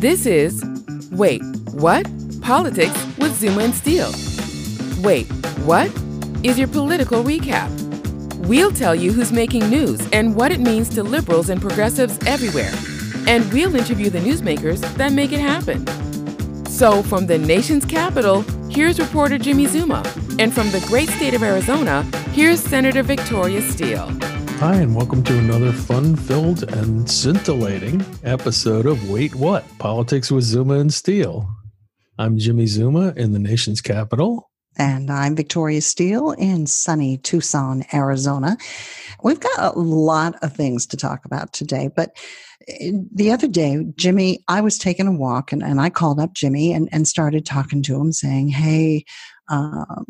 This is Wait, What? Politics with Zuma and Steele. Wait, What? Is your political recap. We'll tell you who's making news and what it means to liberals and progressives everywhere. And we'll interview the newsmakers that make it happen. So, from the nation's capital, here's reporter Jimmy Zuma. And from the great state of Arizona, here's Senator Victoria Steele. Hi, and welcome to another fun filled and scintillating episode of Wait What? Politics with Zuma and Steele. I'm Jimmy Zuma in the nation's capital. And I'm Victoria Steele in sunny Tucson, Arizona. We've got a lot of things to talk about today, but eh, the other day, Jimmy, I was taking a walk and, and I called up Jimmy and, and started talking to him saying, Hey, um,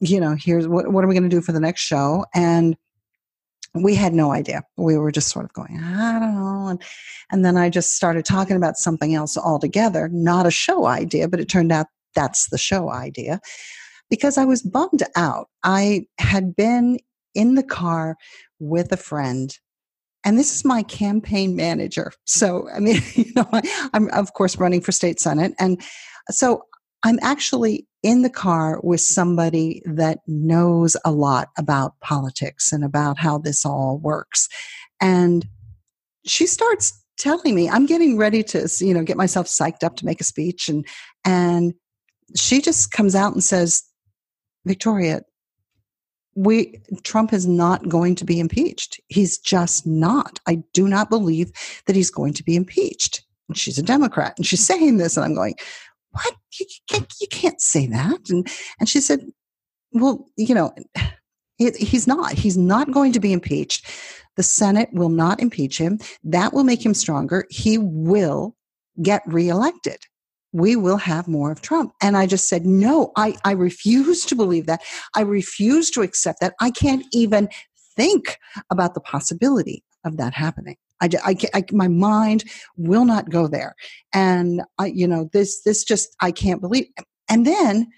you know, here's what, what are we going to do for the next show? And we had no idea. We were just sort of going, I don't know. And, and then I just started talking about something else altogether, not a show idea, but it turned out that's the show idea because I was bummed out. I had been in the car with a friend and this is my campaign manager. So, I mean, you know, I'm of course running for state senate. And so I'm actually in the car with somebody that knows a lot about politics and about how this all works. And she starts telling me, I'm getting ready to, you know, get myself psyched up to make a speech. And, and she just comes out and says, Victoria, we Trump is not going to be impeached. He's just not. I do not believe that he's going to be impeached. And she's a Democrat and she's saying this, and I'm going, what? You can't, you can't say that. And, and she said, well, you know, he's not. He's not going to be impeached. The Senate will not impeach him. That will make him stronger. He will get reelected. We will have more of Trump. And I just said, no, I, I refuse to believe that. I refuse to accept that. I can't even think about the possibility of that happening. I, I, I, my mind will not go there. And I, you know, this, this just, I can't believe. And then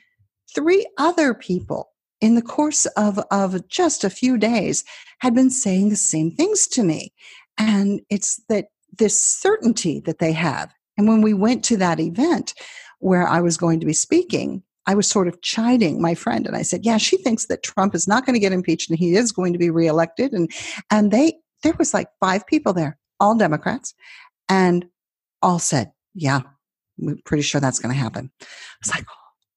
three other people in the course of, of just a few days had been saying the same things to me. And it's that this certainty that they have. And when we went to that event where I was going to be speaking, I was sort of chiding my friend and I said, "Yeah, she thinks that Trump is not going to get impeached and he is going to be reelected." And and they there was like five people there, all Democrats, and all said, yeah, we're pretty sure that's going to happen. I was like,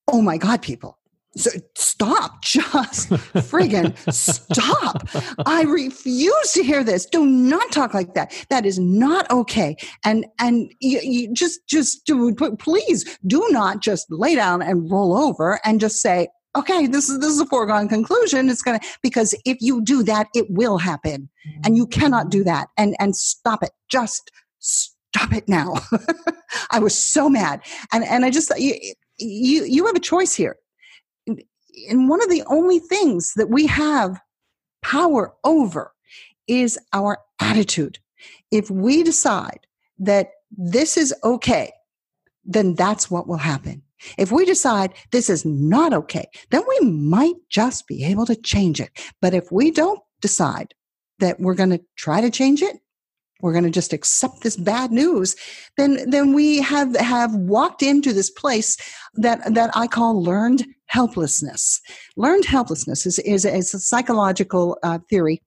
oh my God, people. So stop, just friggin' stop. I refuse to hear this. Do not talk like that. That is not okay. And, and you, you just, just do, please do not just lay down and roll over and just say, okay, this is this is a foregone conclusion. It's gonna because if you do that, it will happen, and you cannot do that. And and stop it. Just stop it now. I was so mad, and and I just you you you have a choice here. And one of the only things that we have power over is our attitude. If we decide that this is okay, then that's what will happen. If we decide this is not okay, then we might just be able to change it. But if we don't decide that we're going to try to change it, we're going to just accept this bad news, then then we have have walked into this place that that I call learned helplessness. Learned helplessness is is, is a psychological uh, theory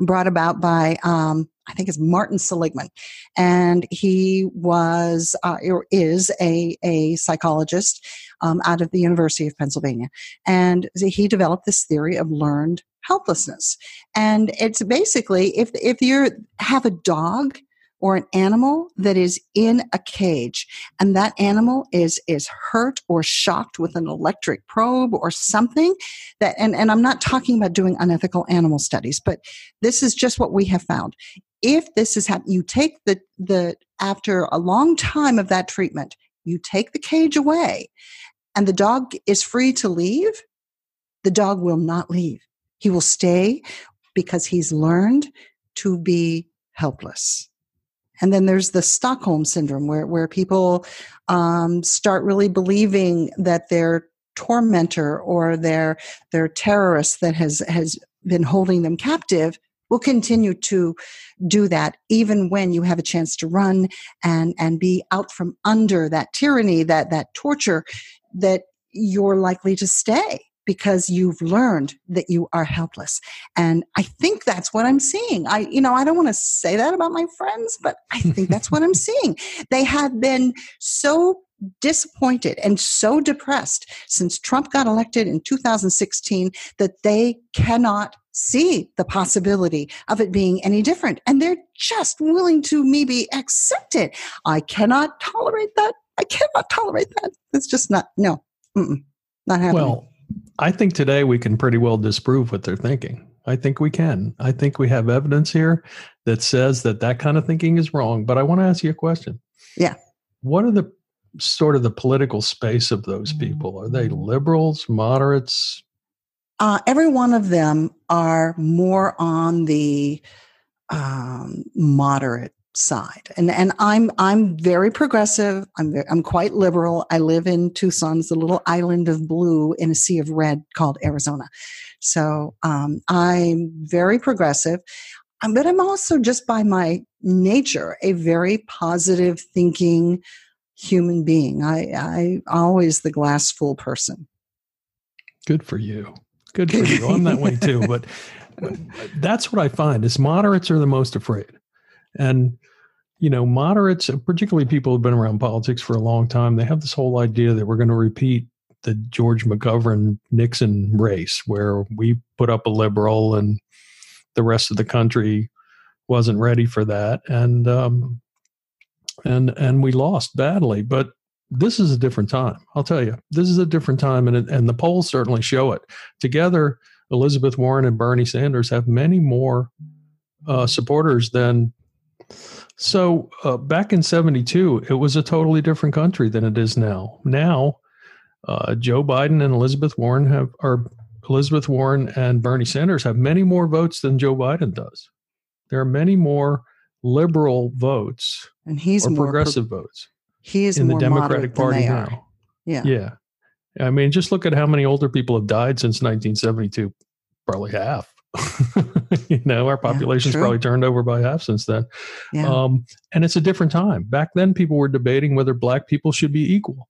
brought about by um, I think it's Martin Seligman, and he was uh, or is a a psychologist um, out of the University of Pennsylvania, and he developed this theory of learned helplessness, and it's basically if if you have a dog or an animal that is in a cage and that animal is is hurt or shocked with an electric probe or something that and, and i'm not talking about doing unethical animal studies but this is just what we have found. If this is happening you take the the after a long time of that treatment you take the cage away and the dog is free to leave the dog will not leave. He will stay because he's learned to be helpless and then there's the Stockholm syndrome, where where people um, start really believing that their tormentor or their their terrorist that has has been holding them captive will continue to do that even when you have a chance to run and and be out from under that tyranny that that torture that you're likely to stay because you've learned that you are helpless. And i think that's what i'm seeing. I you know i don't want to say that about my friends but i think that's what i'm seeing. They have been so disappointed and so depressed since trump got elected in 2016 that they cannot see the possibility of it being any different. And they're just willing to maybe accept it. I cannot tolerate that. I cannot tolerate that. It's just not no not happening. Well I think today we can pretty well disprove what they're thinking. I think we can. I think we have evidence here that says that that kind of thinking is wrong. But I want to ask you a question. Yeah. What are the sort of the political space of those people? Are they liberals, moderates? Uh, every one of them are more on the um, moderate side. And and i'm i'm very progressive. I'm very, i'm quite liberal. I live in tucson. It's a little island of blue in a sea of red called arizona. So um, i'm very progressive um, but i'm also just by my nature a very positive thinking human being. I i always the glass full person. Good for you. Good for you. I'm that way too but that's what i find is moderates are the most afraid and, you know, moderates, particularly people who've been around politics for a long time, they have this whole idea that we're going to repeat the George McGovern Nixon race, where we put up a liberal and the rest of the country wasn't ready for that. And, um, and, and we lost badly. But this is a different time. I'll tell you, this is a different time, and and the polls certainly show it. Together, Elizabeth Warren and Bernie Sanders have many more uh, supporters than so uh, back in 72, it was a totally different country than it is now. Now, uh, Joe Biden and Elizabeth Warren have, or Elizabeth Warren and Bernie Sanders have many more votes than Joe Biden does. There are many more liberal votes and he's or more progressive pro- votes. He is in the Democratic Party now. Yeah. Yeah. I mean, just look at how many older people have died since 1972. Probably half. you know, our population's yeah, probably turned over by half since then. Yeah. Um, and it's a different time. Back then, people were debating whether black people should be equal.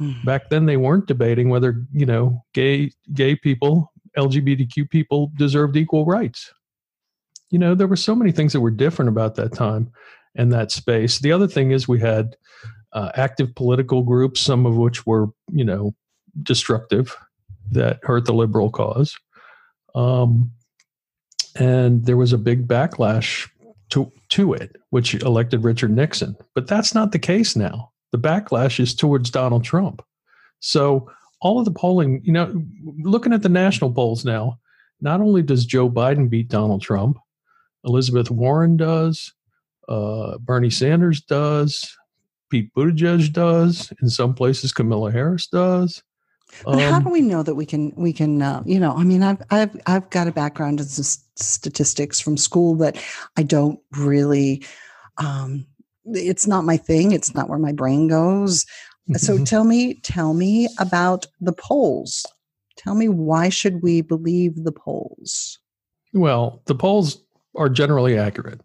Mm. Back then, they weren't debating whether you know gay gay people, LGBTQ people deserved equal rights. You know, there were so many things that were different about that time and that space. The other thing is we had uh, active political groups, some of which were you know destructive, that hurt the liberal cause. Um, and there was a big backlash to, to it, which elected Richard Nixon. But that's not the case now. The backlash is towards Donald Trump. So all of the polling, you know, looking at the national polls now, not only does Joe Biden beat Donald Trump, Elizabeth Warren does, uh, Bernie Sanders does, Pete Buttigieg does, in some places Kamala Harris does. But um, how do we know that we can we can uh, you know I mean I've I've I've got a background in statistics from school but I don't really um, it's not my thing. It's not where my brain goes. So mm-hmm. tell me tell me about the polls. Tell me why should we believe the polls? Well the polls are generally accurate.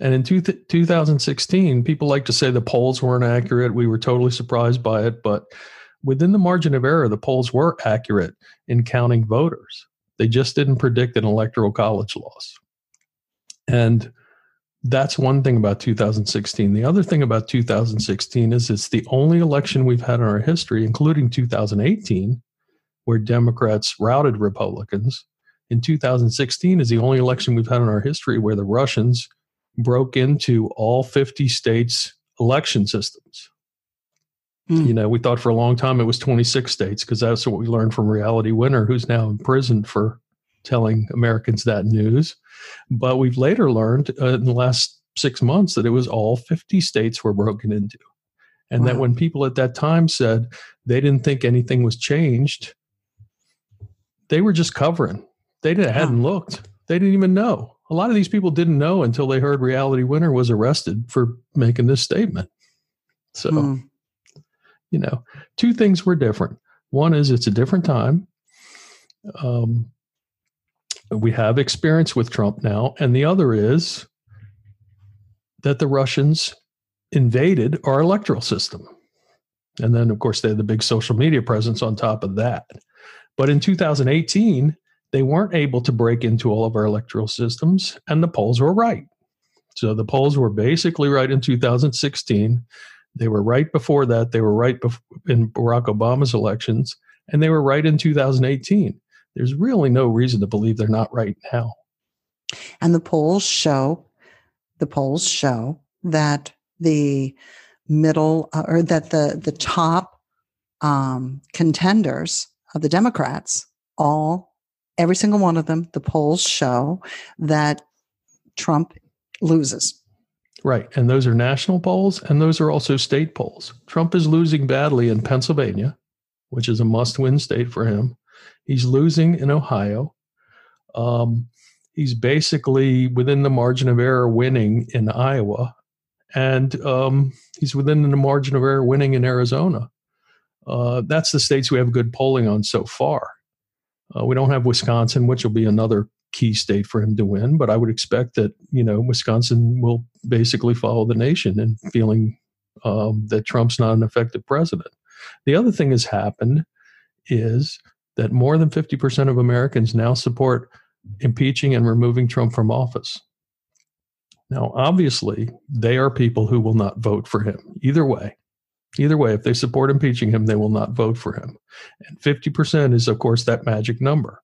And in two th- 2016 people like to say the polls weren't accurate. We were totally surprised by it but within the margin of error, the polls were accurate in counting voters. They just didn't predict an electoral college loss. And that's one thing about 2016. The other thing about 2016 is it's the only election we've had in our history, including 2018, where Democrats routed Republicans. In 2016 is the only election we've had in our history where the Russians broke into all 50 states' election systems. Mm. You know, we thought for a long time it was 26 states because that's what we learned from Reality Winner, who's now imprisoned for telling Americans that news. But we've later learned uh, in the last six months that it was all 50 states were broken into. And wow. that when people at that time said they didn't think anything was changed, they were just covering. They didn't, hadn't looked. They didn't even know. A lot of these people didn't know until they heard Reality Winner was arrested for making this statement. So. Mm you know, two things were different. One is it's a different time. Um, we have experience with Trump now. And the other is that the Russians invaded our electoral system. And then, of course, they had the big social media presence on top of that. But in 2018, they weren't able to break into all of our electoral systems, and the polls were right. So the polls were basically right in 2016. They were right before that. They were right in Barack Obama's elections, and they were right in 2018. There's really no reason to believe they're not right now. And the polls show, the polls show that the middle uh, or that the the top um, contenders of the Democrats all every single one of them the polls show that Trump loses. Right. And those are national polls and those are also state polls. Trump is losing badly in Pennsylvania, which is a must win state for him. He's losing in Ohio. Um, he's basically within the margin of error winning in Iowa and um, he's within the margin of error winning in Arizona. Uh, that's the states we have good polling on so far. Uh, we don't have Wisconsin, which will be another key state for him to win, but I would expect that you know Wisconsin will basically follow the nation in feeling um, that Trump's not an effective president. The other thing has happened is that more than 50% of Americans now support impeaching and removing Trump from office. Now, obviously, they are people who will not vote for him either way. Either way, if they support impeaching him, they will not vote for him. And 50% is, of course, that magic number.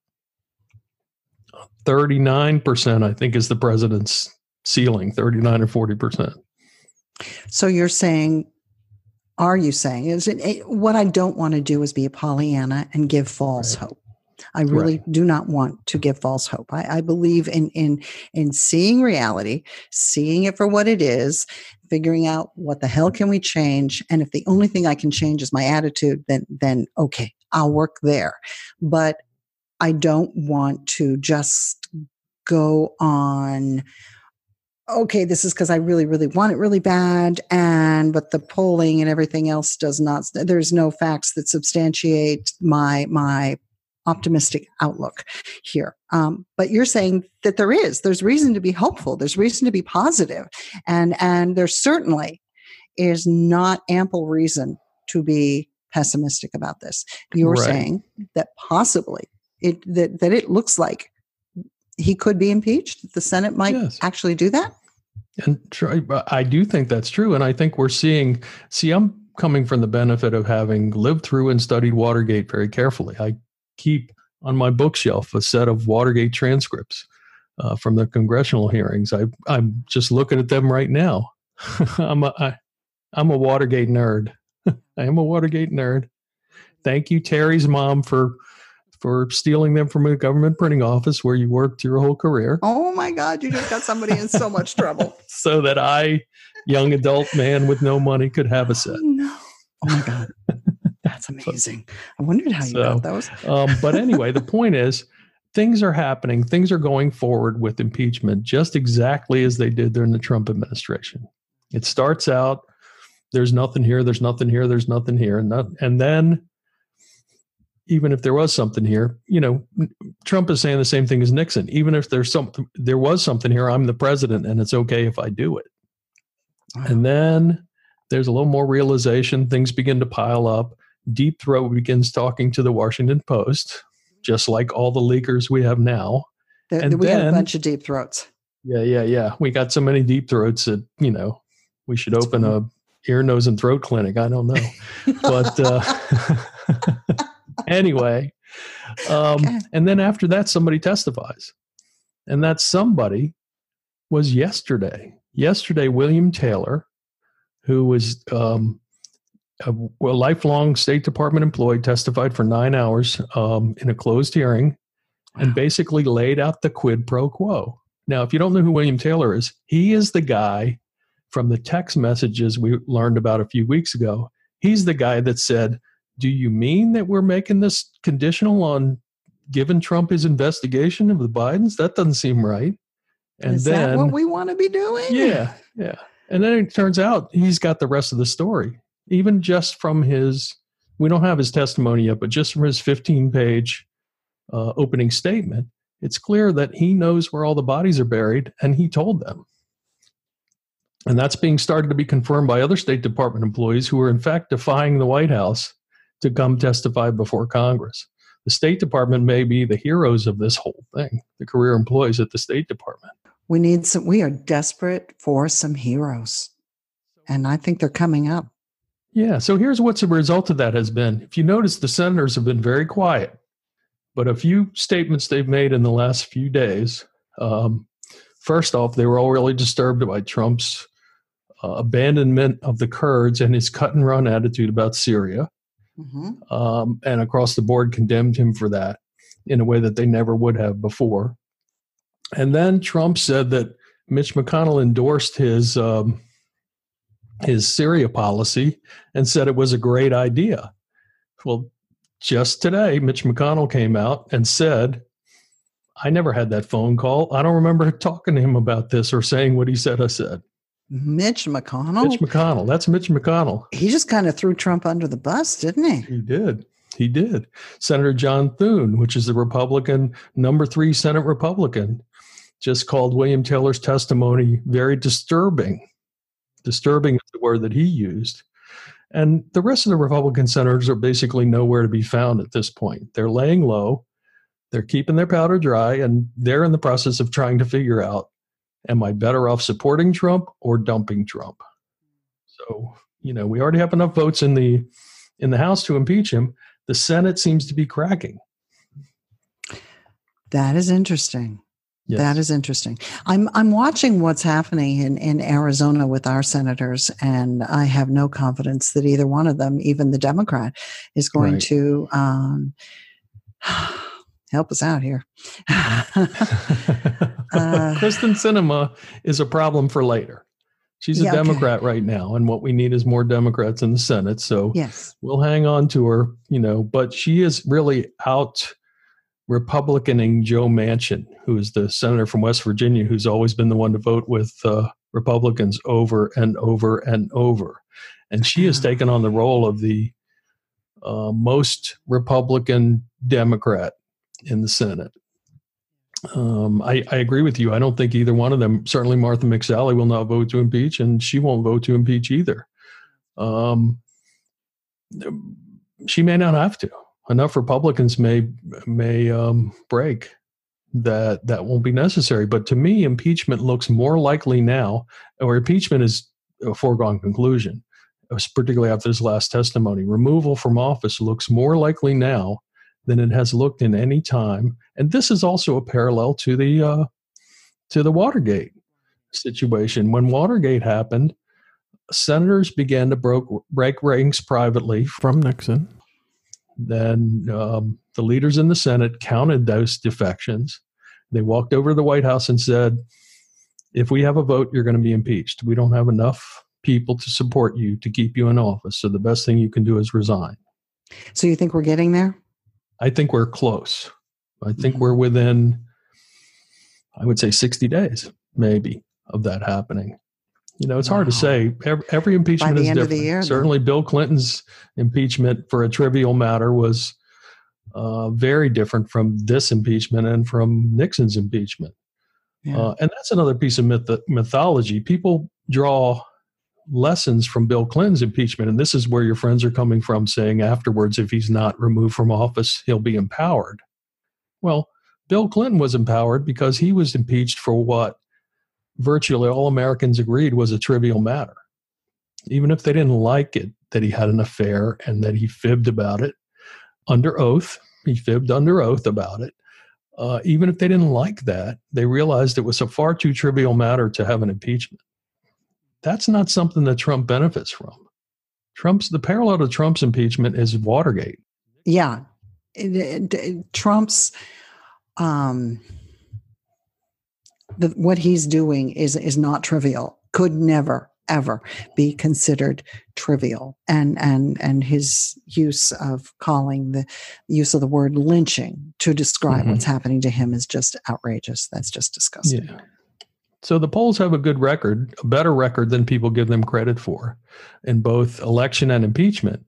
39%, I think, is the president's ceiling 39 or 40%. So you're saying, are you saying, is it eh, what I don't want to do is be a Pollyanna and give false right. hope? I really right. do not want to give false hope. I, I, believe in in in seeing reality, seeing it for what it is, figuring out what the hell can we change, and if the only thing I can change is my attitude, then then okay, I'll work there. But I don't want to just go on okay, this is because I really, really want it really bad. And, but the polling and everything else does not, there's no facts that substantiate my, my optimistic outlook here. Um, but you're saying that there is. There's reason to be hopeful. There's reason to be positive, and and there certainly is not ample reason to be pessimistic about this. You're right. saying that possibly it that that it looks like he could be impeached. The Senate might yes. actually do that. And I do think that's true, and I think we're seeing. See, I'm coming from the benefit of having lived through and studied Watergate very carefully. I keep on my bookshelf a set of Watergate transcripts uh, from the congressional hearings. I, I'm just looking at them right now. I'm a I, I'm a Watergate nerd. I am a Watergate nerd. Thank you, Terry's mom, for for stealing them from a government printing office where you worked your whole career. Oh my God, you just got somebody in so much trouble. so that I, young adult man with no money, could have a set. Oh, no. oh my God. That's amazing. I wondered how you so, got those. um, but anyway, the point is things are happening, things are going forward with impeachment just exactly as they did during the Trump administration. It starts out, there's nothing here, there's nothing here, there's nothing here. And, not, and then, even if there was something here, you know, Trump is saying the same thing as Nixon. Even if there's something, there was something here, I'm the president and it's okay if I do it. Wow. And then there's a little more realization, things begin to pile up. Deep Throat begins talking to the Washington Post, just like all the leakers we have now. The, and we then, have a bunch of deep throats. Yeah, yeah, yeah. We got so many deep throats that you know we should That's open funny. a ear, nose, and throat clinic. I don't know, but uh, anyway, um, okay. and then after that, somebody testifies, and that somebody was yesterday. Yesterday, William Taylor, who was um, a, lifelong State Department employee testified for nine hours um, in a closed hearing wow. and basically laid out the quid pro quo. Now, if you don't know who William Taylor is, he is the guy from the text messages we learned about a few weeks ago. He's the guy that said, Do you mean that we're making this conditional on giving Trump his investigation of the Bidens? That doesn't seem right. And is then, that what we want to be doing? Yeah, yeah. And then it turns out he's got the rest of the story even just from his, we don't have his testimony yet, but just from his 15 page uh, opening statement, it's clear that he knows where all the bodies are buried and he told them. And that's being started to be confirmed by other State Department employees who are, in fact, defying the White House to come testify before Congress. The State Department may be the heroes of this whole thing, the career employees at the State Department. We need some, we are desperate for some heroes. And I think they're coming up. Yeah. So here's what's the result of that has been. If you notice, the senators have been very quiet, but a few statements they've made in the last few days. Um, first off, they were all really disturbed by Trump's uh, abandonment of the Kurds and his cut and run attitude about Syria. Mm-hmm. Um, and across the board condemned him for that in a way that they never would have before. And then Trump said that Mitch McConnell endorsed his um, his Syria policy and said it was a great idea. Well, just today, Mitch McConnell came out and said, I never had that phone call. I don't remember talking to him about this or saying what he said I said. Mitch McConnell? Mitch McConnell. That's Mitch McConnell. He just kind of threw Trump under the bus, didn't he? He did. He did. Senator John Thune, which is the Republican, number three Senate Republican, just called William Taylor's testimony very disturbing disturbing is the word that he used. And the rest of the Republican senators are basically nowhere to be found at this point. They're laying low, they're keeping their powder dry, and they're in the process of trying to figure out am I better off supporting Trump or dumping Trump? So, you know, we already have enough votes in the in the House to impeach him. The Senate seems to be cracking. That is interesting. Yes. That is interesting. I'm I'm watching what's happening in, in Arizona with our senators, and I have no confidence that either one of them, even the Democrat, is going right. to um, help us out here. uh, Kyrsten Sinema is a problem for later. She's a yeah, Democrat okay. right now, and what we need is more Democrats in the Senate. So yes, we'll hang on to her, you know. But she is really out Republicaning Joe Manchin, who is the senator from West Virginia, who's always been the one to vote with uh, Republicans over and over and over. And she has taken on the role of the uh, most Republican Democrat in the Senate. Um, I, I, agree with you. I don't think either one of them, certainly Martha McSally, will not vote to impeach, and she won't vote to impeach either. Um, she may not have to enough Republicans may may um, break that that won't be necessary. But to me, impeachment looks more likely now, or impeachment is a foregone conclusion, particularly after this last testimony. Removal from office looks more likely now than it has looked in any time, and this is also a parallel to the uh, to the Watergate situation. When Watergate happened, senators began to broke, break ranks privately from Nixon then um, the leaders in the Senate counted those defections. They walked over to the White House and said, if we have a vote, you're going to be impeached. We don't have enough people to support you to keep you in office. So the best thing you can do is resign. So you think we're getting there? I think we're close. I think mm-hmm. we're within, I would say, 60 days, maybe, of that happening. You know, it's hard to say. Every, every impeachment is different. Year, Certainly, then. Bill Clinton's impeachment for a trivial matter was uh, very different from this impeachment and from Nixon's impeachment. Yeah. Uh, and that's another piece of myth- mythology. People draw lessons from Bill Clinton's impeachment, and this is where your friends are coming from, saying afterwards, if he's not removed from office, he'll be empowered. Well, Bill Clinton was empowered because he was impeached for what virtually all Americans agreed was a trivial matter. Even if they didn't like it that he had an affair and that he fibbed about it under oath, he fibbed under oath about it. Uh, even if they didn't like that, they realized it was a far too trivial matter to have an impeachment. That's not something that Trump benefits from. Trump's the parallel to Trump's impeachment is Watergate. Yeah, it, it, Trump's um, the, what he's doing is is not trivial. Could never ever be considered trivial and and and his use of calling the use of the word lynching to describe mm-hmm. what's happening to him is just outrageous that's just disgusting yeah. So the polls have a good record a better record than people give them credit for in both election and impeachment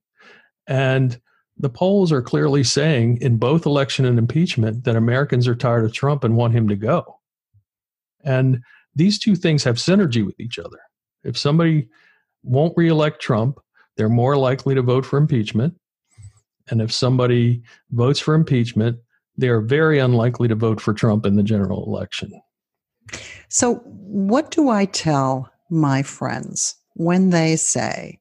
and the polls are clearly saying in both election and impeachment that Americans are tired of Trump and want him to go. And these two things have synergy with each other. If somebody won't reelect Trump, they're more likely to vote for impeachment. And if somebody votes for impeachment, they are very unlikely to vote for Trump in the general election. So, what do I tell my friends when they say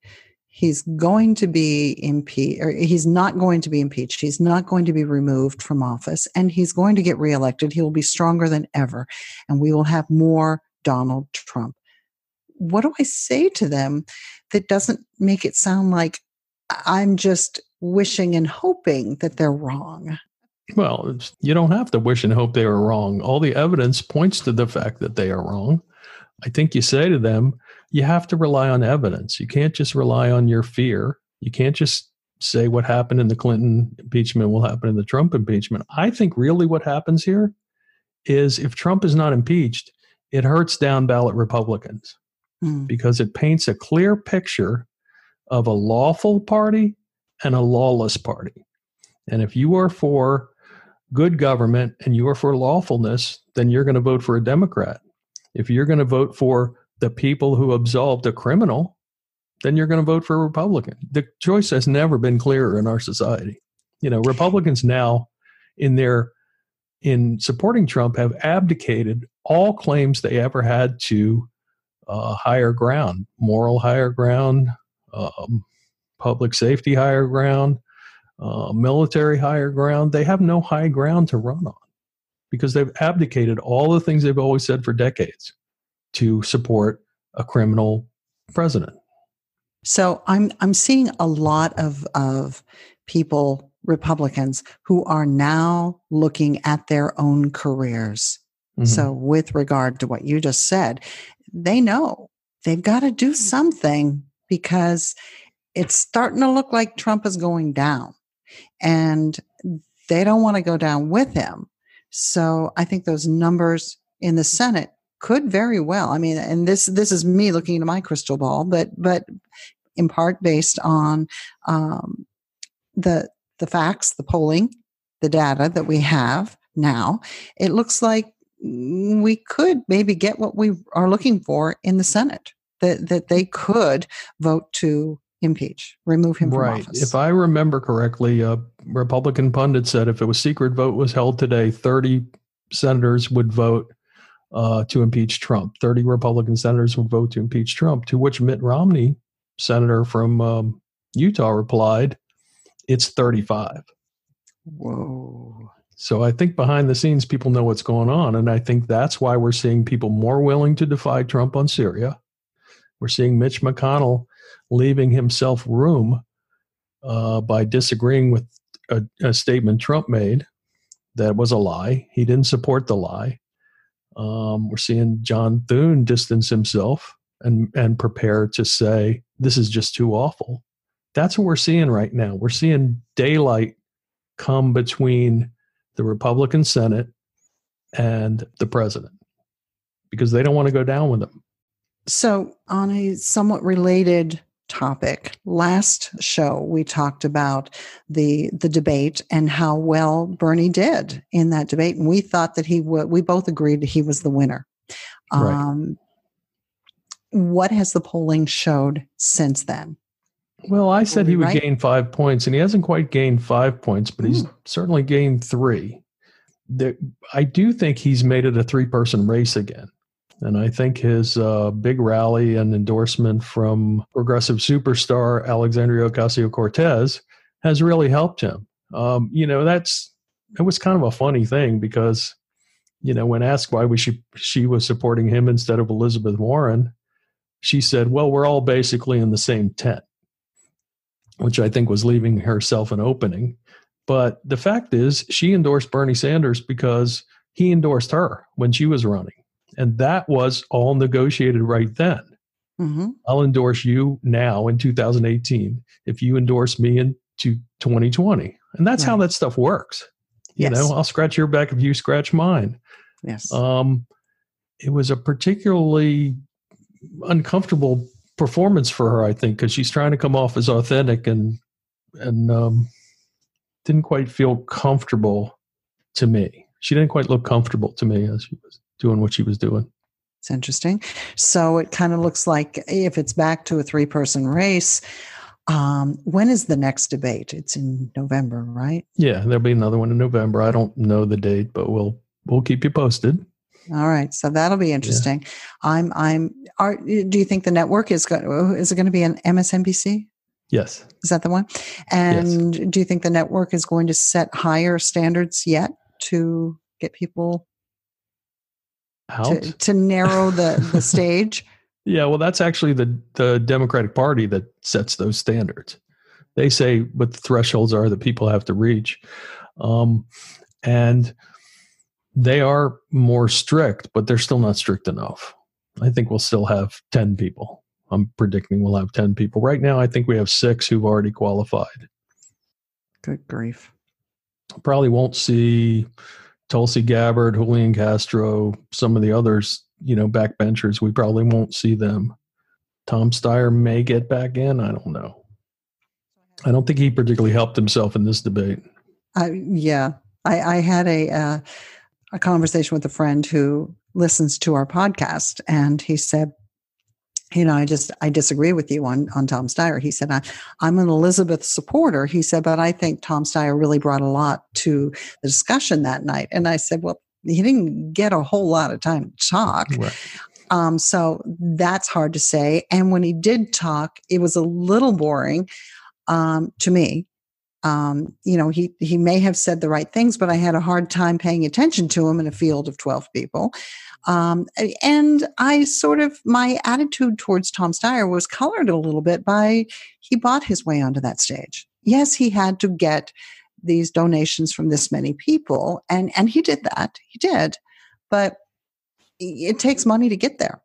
he's going to be impeached, or he's not going to be impeached, he's not going to be removed from office, and he's going to get reelected? He will be stronger than ever, and we will have more Donald Trump. What do I say to them that doesn't make it sound like I'm just wishing and hoping that they're wrong? Well, you don't have to wish and hope they are wrong. All the evidence points to the fact that they are wrong. I think you say to them, you have to rely on evidence. You can't just rely on your fear. You can't just say what happened in the Clinton impeachment will happen in the Trump impeachment. I think really what happens here is if Trump is not impeached, it hurts down ballot Republicans mm. because it paints a clear picture of a lawful party and a lawless party. And if you are for good government and you are for lawfulness, then you're going to vote for a Democrat. If you're going to vote for the people who absolved a criminal, then you're going to vote for a Republican. The choice has never been clearer in our society. You know, Republicans now in their in supporting Trump have abdicated all claims they ever had to uh, higher ground, moral higher ground, um, public safety higher ground, uh, military higher ground. They have no high ground to run on because they've abdicated all the things they've always said for decades to support a criminal president. So I'm I'm seeing a lot of of people Republicans who are now looking at their own careers. Mm-hmm. So with regard to what you just said, they know they've got to do something because it's starting to look like Trump is going down and they don't want to go down with him. So I think those numbers in the Senate could very well. I mean, and this this is me looking into my crystal ball, but but in part based on um, the the facts, the polling, the data that we have now, it looks like we could maybe get what we are looking for in the Senate. That that they could vote to impeach, remove him right. from office. If I remember correctly, a Republican pundit said if it was secret vote was held today, 30 senators would vote uh, to impeach Trump. 30 Republican senators would vote to impeach Trump, to which Mitt Romney, senator from um, Utah, replied, it's 35. Whoa. So I think behind the scenes, people know what's going on. And I think that's why we're seeing people more willing to defy Trump on Syria. We're seeing Mitch McConnell leaving himself room uh, by disagreeing with a, a, statement Trump made that was a lie. He didn't support the lie. Um, we're seeing John Thune distance himself and and prepare to say this is just too awful. That's what we're seeing right now. We're seeing daylight come between the Republican Senate and the president because they don't want to go down with him. So, on a somewhat related topic. Last show we talked about the the debate and how well Bernie did in that debate, and we thought that he would. We both agreed he was the winner. Right. Um, what has the polling showed since then? Well, I said he would right? gain five points, and he hasn't quite gained five points, but he's mm. certainly gained three. There, I do think he's made it a three person race again. And I think his uh, big rally and endorsement from progressive superstar Alexandria Ocasio Cortez has really helped him. Um, you know, that's it was kind of a funny thing because, you know, when asked why we she, she was supporting him instead of Elizabeth Warren, she said, "Well, we're all basically in the same tent," which I think was leaving herself an opening. But the fact is, she endorsed Bernie Sanders because he endorsed her when she was running. And that was all negotiated right then. Mm-hmm. I'll endorse you now in 2018 if you endorse me in 2020. And that's right. how that stuff works. You yes. know, I'll scratch your back if you scratch mine. Yes. Um, it was a particularly uncomfortable performance for her, I think, because she's trying to come off as authentic and and um, didn't quite feel comfortable to me. She didn't quite look comfortable to me as she was doing what she was doing. It's interesting. So it kind of looks like if it's back to a three person race, um, when is the next debate? It's in November, right? Yeah, there'll be another one in November. I don't know the date, but we'll we'll keep you posted. All right, so that'll be interesting. Yeah. I'm I'm. Are, do you think the network is going? Is it going to be an MSNBC? Yes. Is that the one? And yes. do you think the network is going to set higher standards yet to get people out to, to narrow the the stage? Yeah, well, that's actually the the Democratic Party that sets those standards. They say what the thresholds are that people have to reach, um, and they are more strict, but they're still not strict enough. I think we'll still have ten people. I'm predicting we'll have ten people. Right now, I think we have six who've already qualified. Good grief! Probably won't see Tulsi Gabbard, Julian Castro, some of the others you know, backbenchers. We probably won't see them. Tom Steyer may get back in. I don't know. I don't think he particularly helped himself in this debate. Uh, yeah, I, I had a uh, a conversation with a friend who listens to our podcast, and he said, "You know, I just I disagree with you on on Tom Steyer." He said, I, "I'm an Elizabeth supporter." He said, "But I think Tom Steyer really brought a lot to the discussion that night." And I said, "Well, he didn't get a whole lot of time to talk. Right. Um, so that's hard to say. And when he did talk, it was a little boring um, to me. Um, you know, he he may have said the right things, but I had a hard time paying attention to him in a field of twelve people. Um, and I sort of my attitude towards Tom Steyer was colored a little bit by he bought his way onto that stage. Yes, he had to get these donations from this many people and and he did that. He did. But it takes money to get there.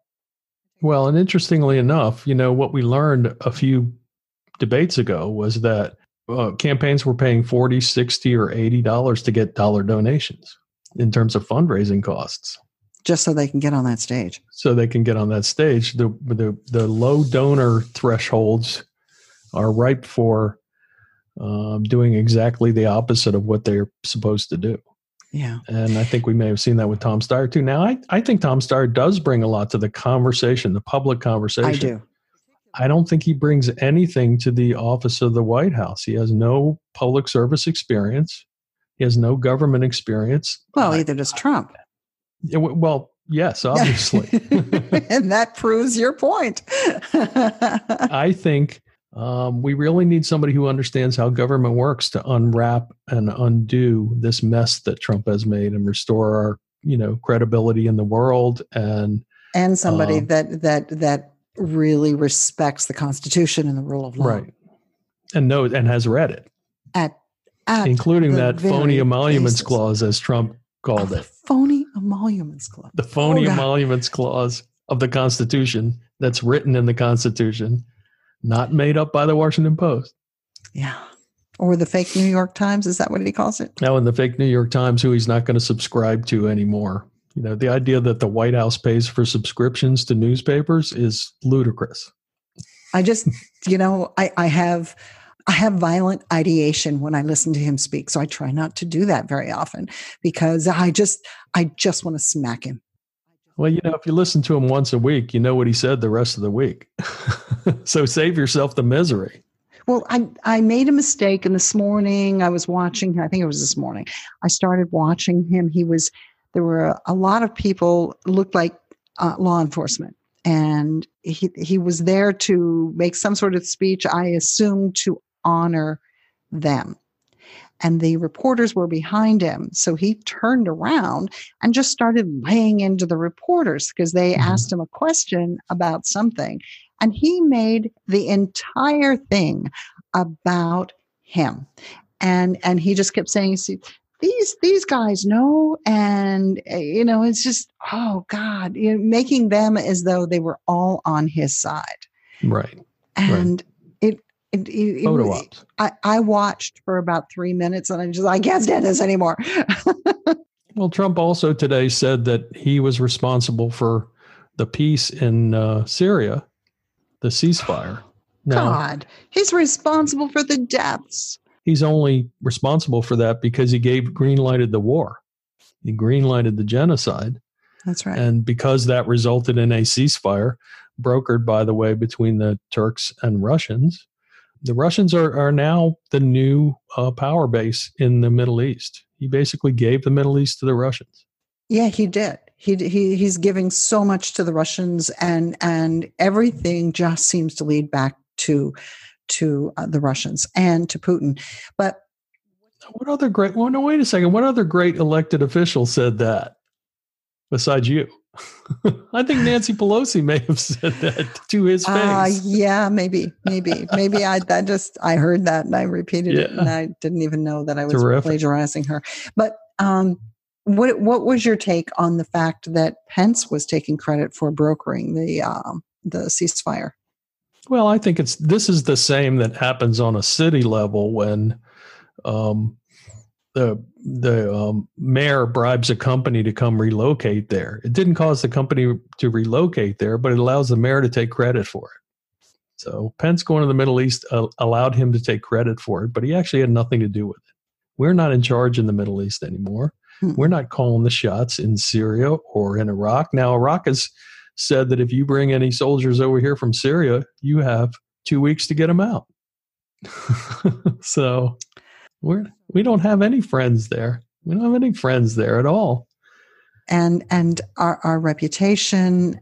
Well and interestingly enough you know what we learned a few debates ago was that uh, campaigns were paying 40 60 or 80 dollars to get dollar donations in terms of fundraising costs just so they can get on that stage so they can get on that stage the the, the low donor thresholds are ripe for um, doing exactly the opposite of what they're supposed to do. Yeah. And I think we may have seen that with Tom Steyer too. Now, I, I think Tom Steyer does bring a lot to the conversation, the public conversation. I do. I don't think he brings anything to the office of the White House. He has no public service experience. He has no government experience. Well, either does Trump. Yeah, well, yes, obviously. and that proves your point. I think um, we really need somebody who understands how government works to unwrap and undo this mess that Trump has made and restore our, you know, credibility in the world and and somebody um, that that that really respects the Constitution and the rule of law, right? And knows and has read it, at, at including that phony emoluments basis. clause, as Trump called oh, it. Phony emoluments clause. The phony oh, emoluments clause of the Constitution that's written in the Constitution not made up by the Washington Post. Yeah. Or the fake New York Times. Is that what he calls it? No, and the fake New York Times, who he's not going to subscribe to anymore. You know, the idea that the White House pays for subscriptions to newspapers is ludicrous. I just, you know, I, I have I have violent ideation when I listen to him speak. So I try not to do that very often because I just I just want to smack him. Well, you know, if you listen to him once a week, you know what he said the rest of the week. so save yourself the misery. Well, I, I made a mistake, and this morning I was watching, I think it was this morning, I started watching him. He was, there were a lot of people, looked like uh, law enforcement, and he, he was there to make some sort of speech, I assume to honor them and the reporters were behind him. So he turned around and just started laying into the reporters because they mm-hmm. asked him a question about something. And he made the entire thing about him. And and he just kept saying, See, these these guys know and you know it's just oh god you know, making them as though they were all on his side right and right. It, it, Photo ops. I, I watched for about three minutes and I just I can't stand this anymore. well, Trump also today said that he was responsible for the peace in uh, Syria, the ceasefire. Now, God, he's responsible for the deaths. he's only responsible for that because he gave green lighted the war. He green lighted the genocide. That's right. And because that resulted in a ceasefire, brokered, by the way, between the Turks and Russians, the Russians are, are now the new uh, power base in the Middle East. He basically gave the Middle East to the Russians. Yeah, he did. He, he he's giving so much to the Russians, and and everything just seems to lead back to to uh, the Russians and to Putin. But what other great? Well, no, wait a second. What other great elected official said that besides you? I think Nancy Pelosi may have said that to his face. Uh, yeah, maybe, maybe, maybe I that just I heard that and I repeated yeah. it and I didn't even know that I was Terrific. plagiarizing her. But um, what what was your take on the fact that Pence was taking credit for brokering the um, the ceasefire? Well, I think it's this is the same that happens on a city level when um, the the um, mayor bribes a company to come relocate there. It didn't cause the company to relocate there, but it allows the mayor to take credit for it. So Pence going to the Middle East uh, allowed him to take credit for it, but he actually had nothing to do with it. We're not in charge in the Middle East anymore. Hmm. We're not calling the shots in Syria or in Iraq. Now, Iraq has said that if you bring any soldiers over here from Syria, you have two weeks to get them out. so we're we don't have any friends there. We don't have any friends there at all. And and our our reputation,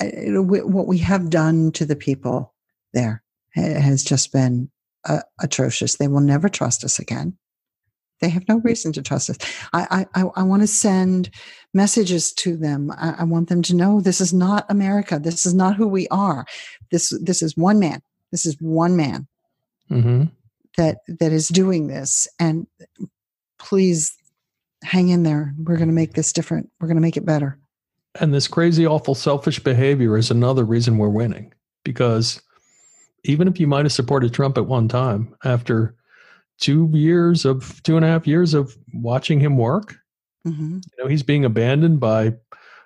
what we have done to the people there has just been uh, atrocious. They will never trust us again. They have no reason to trust us. I I, I want to send messages to them. I, I want them to know this is not America. This is not who we are. This this is one man. This is one man. Mm-hmm that that is doing this. And please hang in there. We're going to make this different. We're going to make it better. And this crazy awful selfish behavior is another reason we're winning. Because even if you might have supported trump at one time after two years of two and a half years of watching him work mm-hmm. you know he's being abandoned by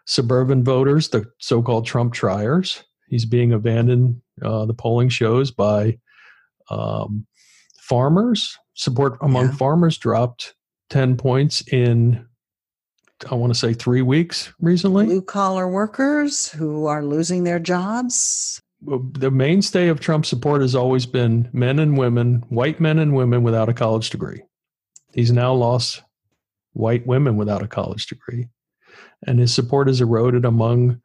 suburban voters the so-called trump triers. He's being abandoned uh, the polling shows by um, farmers support among yeah. farmers dropped 10 points in I want to say three weeks recently. Blue collar workers who are losing their jobs. The mainstay of Trump support has always been men and women, white men and women without a college degree. He's now lost white women without a college degree. And his support has eroded among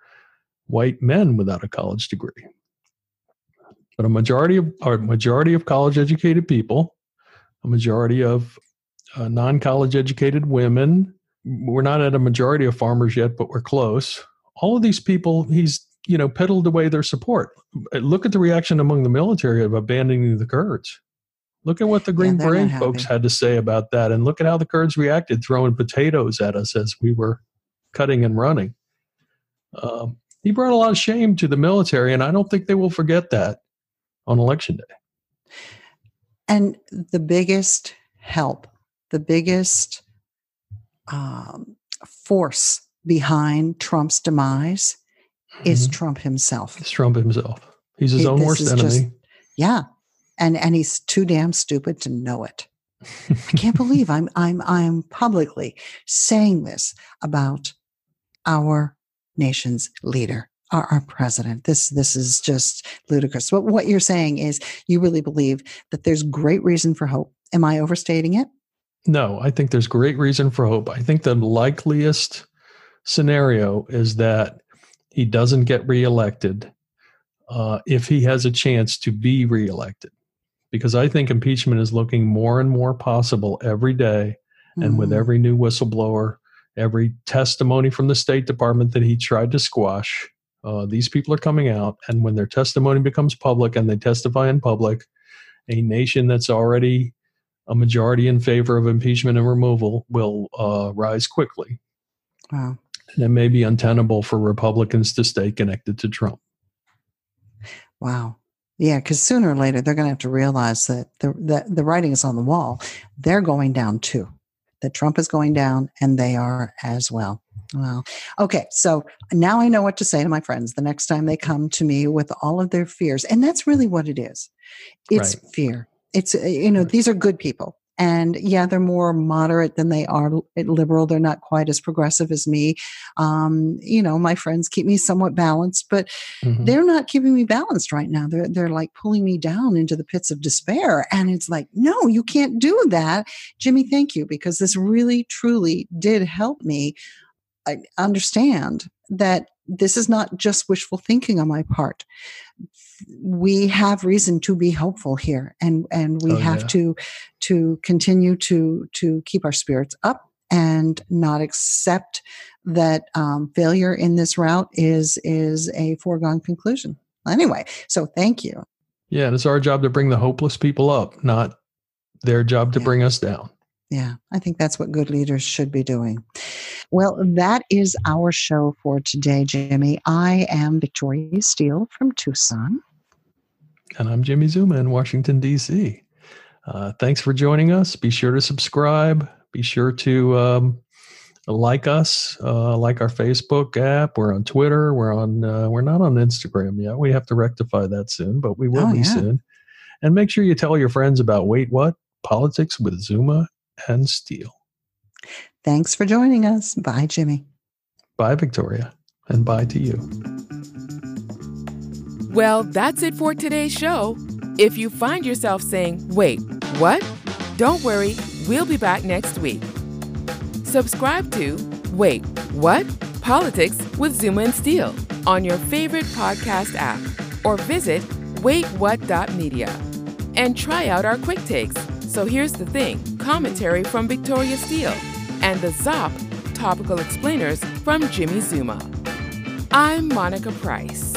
white men without a college degree. But a majority of a majority of college educated people, a majority of uh, non college educated women. We're not at a majority of farmers yet, but we're close. All of these people, he's you know peddled away their support. Look at the reaction among the military of abandoning the Kurds. Look at what the Green yeah, Beret folks had to say about that, and look at how the Kurds reacted, throwing potatoes at us as we were cutting and running. Um, he brought a lot of shame to the military, and I don't think they will forget that on election day. And the biggest help, the biggest um, force behind Trump's demise mm-hmm. is Trump himself. It's Trump himself. He's his he, own worst enemy. Just, yeah. And and he's too damn stupid to know it. I can't believe I'm I'm I'm publicly saying this about our nation's leader our, our president. This this is just ludicrous. But what you're saying is you really believe that there's great reason for hope. Am I overstating it? No, I think there's great reason for hope. I think the likeliest scenario is that he doesn't get reelected uh, if he has a chance to be reelected. Because I think impeachment is looking more and more possible every day. And mm-hmm. with every new whistleblower, every testimony from the State Department that he tried to squash, uh, these people are coming out, and when their testimony becomes public and they testify in public, a nation that's already a majority in favor of impeachment and removal will uh, rise quickly. Wow. And it may be untenable for Republicans to stay connected to Trump. Wow. Yeah, because sooner or later they're going to have to realize that the, the, the writing is on the wall. They're going down too. That Trump is going down, and they are as well. Wow. Okay. So now I know what to say to my friends the next time they come to me with all of their fears. And that's really what it is it's right. fear. It's, uh, you know, these are good people. And yeah, they're more moderate than they are liberal. They're not quite as progressive as me. Um, you know, my friends keep me somewhat balanced, but mm-hmm. they're not keeping me balanced right now. They're, they're like pulling me down into the pits of despair. And it's like, no, you can't do that. Jimmy, thank you, because this really, truly did help me I understand that this is not just wishful thinking on my part we have reason to be hopeful here and and we oh, have yeah. to to continue to to keep our spirits up and not accept that um, failure in this route is is a foregone conclusion anyway so thank you yeah it's our job to bring the hopeless people up not their job to yeah. bring us down yeah, I think that's what good leaders should be doing. Well, that is our show for today, Jimmy. I am Victoria Steele from Tucson. And I'm Jimmy Zuma in Washington, D.C. Uh, thanks for joining us. Be sure to subscribe. Be sure to um, like us, uh, like our Facebook app. We're on Twitter. We're on. Uh, we're not on Instagram yet. We have to rectify that soon, but we will oh, be yeah. soon. And make sure you tell your friends about Wait What Politics with Zuma and Steele. Thanks for joining us. Bye, Jimmy. Bye, Victoria. And bye to you. Well, that's it for today's show. If you find yourself saying, wait, what? Don't worry, we'll be back next week. Subscribe to Wait, What? Politics with Zuma and Steele on your favorite podcast app or visit waitwhat.media and try out our quick takes so here's the thing commentary from Victoria Steele and the ZOP topical explainers from Jimmy Zuma. I'm Monica Price.